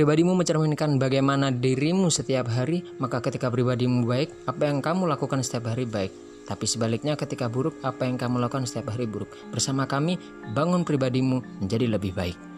pribadimu mencerminkan bagaimana dirimu setiap hari, maka ketika pribadimu baik, apa yang kamu lakukan setiap hari baik. Tapi sebaliknya ketika buruk, apa yang kamu lakukan setiap hari buruk. Bersama kami, bangun pribadimu menjadi lebih baik.